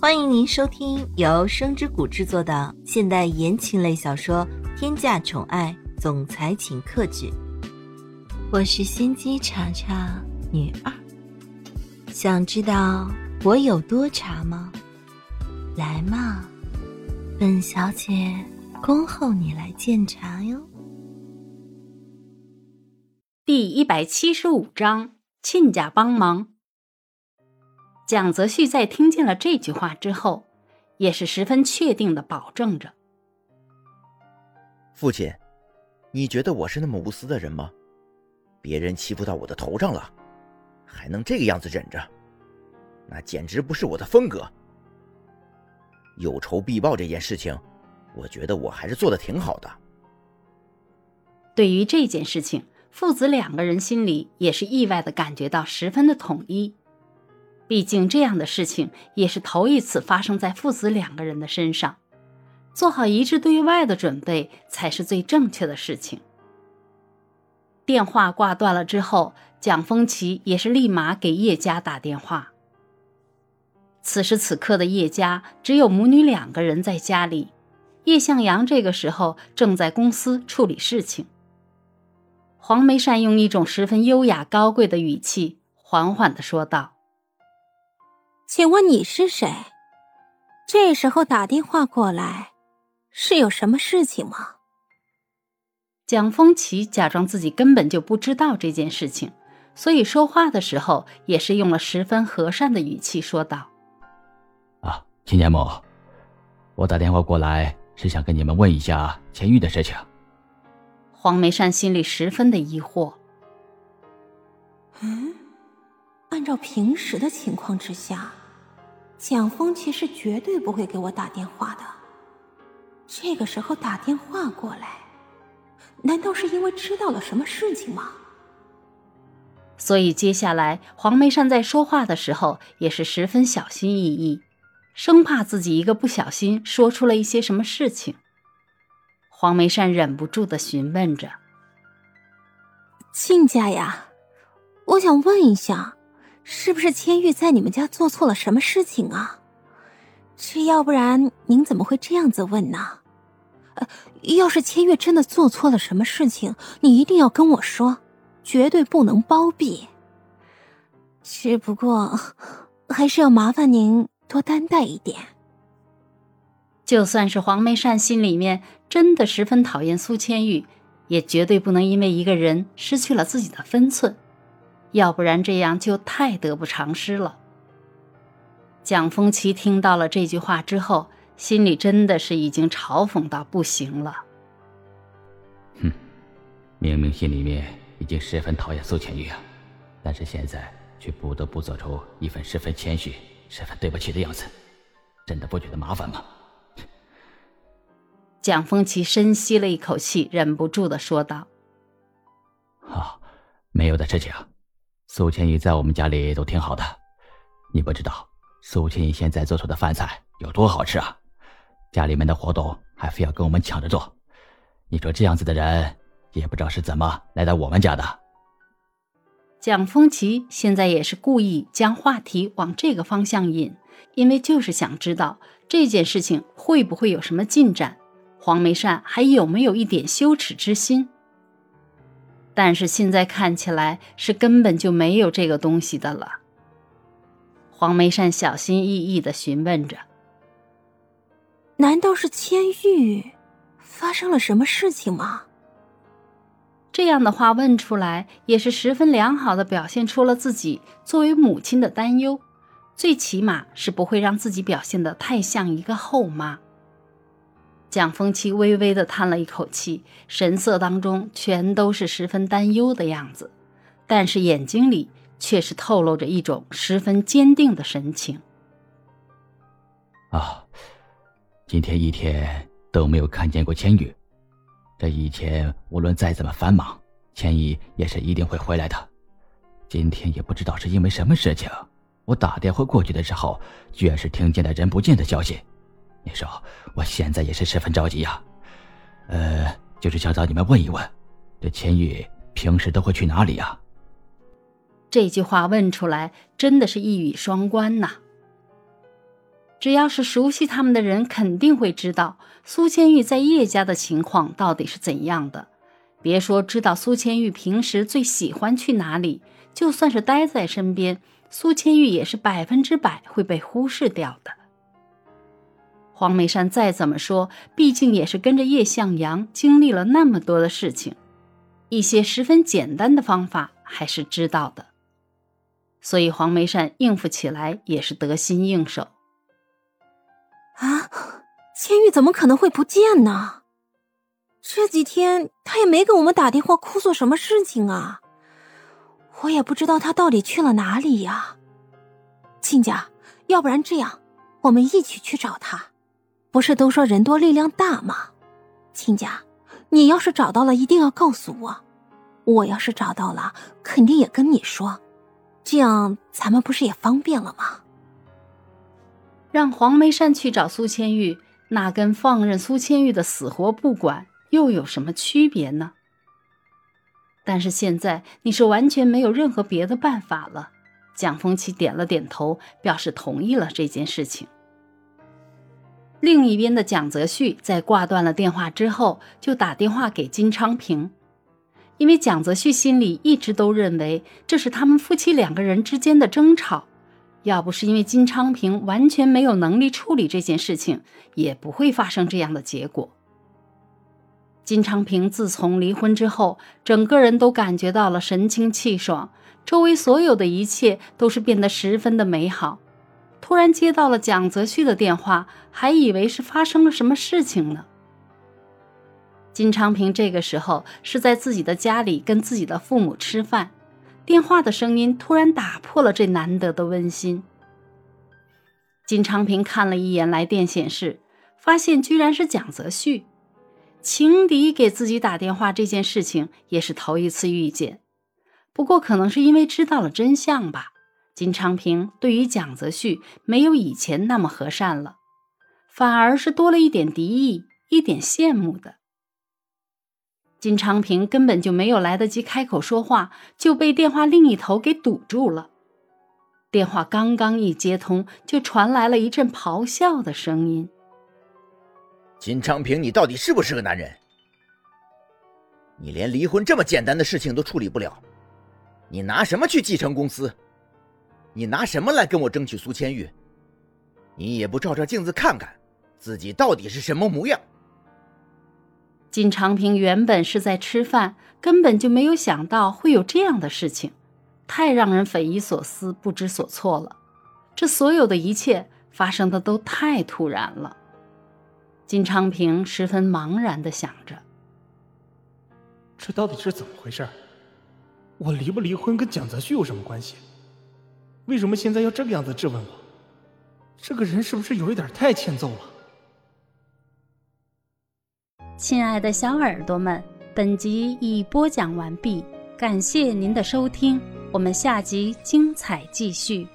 欢迎您收听由声之谷制作的现代言情类小说《天价宠爱总裁请客剧》，我是心机茶茶女二。想知道我有多茶吗？来嘛，本小姐恭候你来鉴茶哟。第一百七十五章，亲家帮忙。蒋泽旭在听见了这句话之后，也是十分确定的保证着：“父亲，你觉得我是那么无私的人吗？别人欺负到我的头上了，还能这个样子忍着，那简直不是我的风格。有仇必报这件事情，我觉得我还是做的挺好的。”对于这件事情，父子两个人心里也是意外的感觉到十分的统一。毕竟这样的事情也是头一次发生在父子两个人的身上，做好一致对外的准备才是最正确的事情。电话挂断了之后，蒋风奇也是立马给叶家打电话。此时此刻的叶家只有母女两个人在家里，叶向阳这个时候正在公司处理事情。黄梅善用一种十分优雅高贵的语气，缓缓的说道。请问你是谁？这时候打电话过来，是有什么事情吗？蒋风奇假装自己根本就不知道这件事情，所以说话的时候也是用了十分和善的语气说道：“啊，秦年母，我打电话过来是想跟你们问一下钱玉的事情。”黄梅善心里十分的疑惑。嗯，按照平时的情况之下。蒋风其实绝对不会给我打电话的。这个时候打电话过来，难道是因为知道了什么事情吗？所以接下来黄梅善在说话的时候也是十分小心翼翼，生怕自己一个不小心说出了一些什么事情。黄梅善忍不住的询问着：“亲家呀，我想问一下。”是不是千玉在你们家做错了什么事情啊？这要不然您怎么会这样子问呢？呃，要是千玉真的做错了什么事情，你一定要跟我说，绝对不能包庇。只不过，还是要麻烦您多担待一点。就算是黄梅善心里面真的十分讨厌苏千玉，也绝对不能因为一个人失去了自己的分寸。要不然这样就太得不偿失了。蒋风奇听到了这句话之后，心里真的是已经嘲讽到不行了。哼，明明心里面已经十分讨厌苏浅玉啊，但是现在却不得不做出一份十分谦虚、十分对不起的样子，真的不觉得麻烦吗？蒋风奇深吸了一口气，忍不住的说道：“啊，没有的事情。”苏千羽在我们家里都挺好的，你不知道苏千羽现在做出的饭菜有多好吃啊！家里面的活动还非要跟我们抢着做，你说这样子的人也不知道是怎么来到我们家的。蒋风奇现在也是故意将话题往这个方向引，因为就是想知道这件事情会不会有什么进展，黄梅善还有没有一点羞耻之心。但是现在看起来是根本就没有这个东西的了。黄梅善小心翼翼的询问着：“难道是千玉发生了什么事情吗？”这样的话问出来，也是十分良好的表现出了自己作为母亲的担忧，最起码是不会让自己表现的太像一个后妈。蒋风七微微的叹了一口气，神色当中全都是十分担忧的样子，但是眼睛里却是透露着一种十分坚定的神情。啊，今天一天都没有看见过千羽，这一天无论再怎么繁忙，千羽也是一定会回来的。今天也不知道是因为什么事情，我打电话过去的时候，居然是听见了人不见的消息。你说我现在也是十分着急呀，呃，就是想找你们问一问，这千玉平时都会去哪里呀？这句话问出来，真的是一语双关呐。只要是熟悉他们的人，肯定会知道苏千玉在叶家的情况到底是怎样的。别说知道苏千玉平时最喜欢去哪里，就算是待在身边，苏千玉也是百分之百会被忽视掉的。黄梅山再怎么说，毕竟也是跟着叶向阳经历了那么多的事情，一些十分简单的方法还是知道的，所以黄梅山应付起来也是得心应手。啊，千玉怎么可能会不见呢？这几天他也没给我们打电话哭诉什么事情啊，我也不知道他到底去了哪里呀。亲家，要不然这样，我们一起去找他。不是都说人多力量大吗？亲家，你要是找到了，一定要告诉我。我要是找到了，肯定也跟你说，这样咱们不是也方便了吗？让黄梅山去找苏千玉，那跟放任苏千玉的死活不管又有什么区别呢？但是现在你是完全没有任何别的办法了。蒋风奇点了点头，表示同意了这件事情。另一边的蒋泽旭在挂断了电话之后，就打电话给金昌平，因为蒋泽旭心里一直都认为这是他们夫妻两个人之间的争吵，要不是因为金昌平完全没有能力处理这件事情，也不会发生这样的结果。金昌平自从离婚之后，整个人都感觉到了神清气爽，周围所有的一切都是变得十分的美好。突然接到了蒋泽旭的电话，还以为是发生了什么事情呢。金昌平这个时候是在自己的家里跟自己的父母吃饭，电话的声音突然打破了这难得的温馨。金昌平看了一眼来电显示，发现居然是蒋泽旭，情敌给自己打电话这件事情也是头一次遇见，不过可能是因为知道了真相吧。金昌平对于蒋泽旭没有以前那么和善了，反而是多了一点敌意，一点羡慕的。金昌平根本就没有来得及开口说话，就被电话另一头给堵住了。电话刚刚一接通，就传来了一阵咆哮的声音：“金昌平，你到底是不是个男人？你连离婚这么简单的事情都处理不了，你拿什么去继承公司？”你拿什么来跟我争取苏千玉？你也不照照镜子看看，自己到底是什么模样？金长平原本是在吃饭，根本就没有想到会有这样的事情，太让人匪夷所思、不知所措了。这所有的一切发生的都太突然了。金昌平十分茫然的想着：这到底是怎么回事？我离不离婚跟蒋泽旭有什么关系？为什么现在要这个样子质问我？这个人是不是有一点太欠揍了？亲爱的小耳朵们，本集已播讲完毕，感谢您的收听，我们下集精彩继续。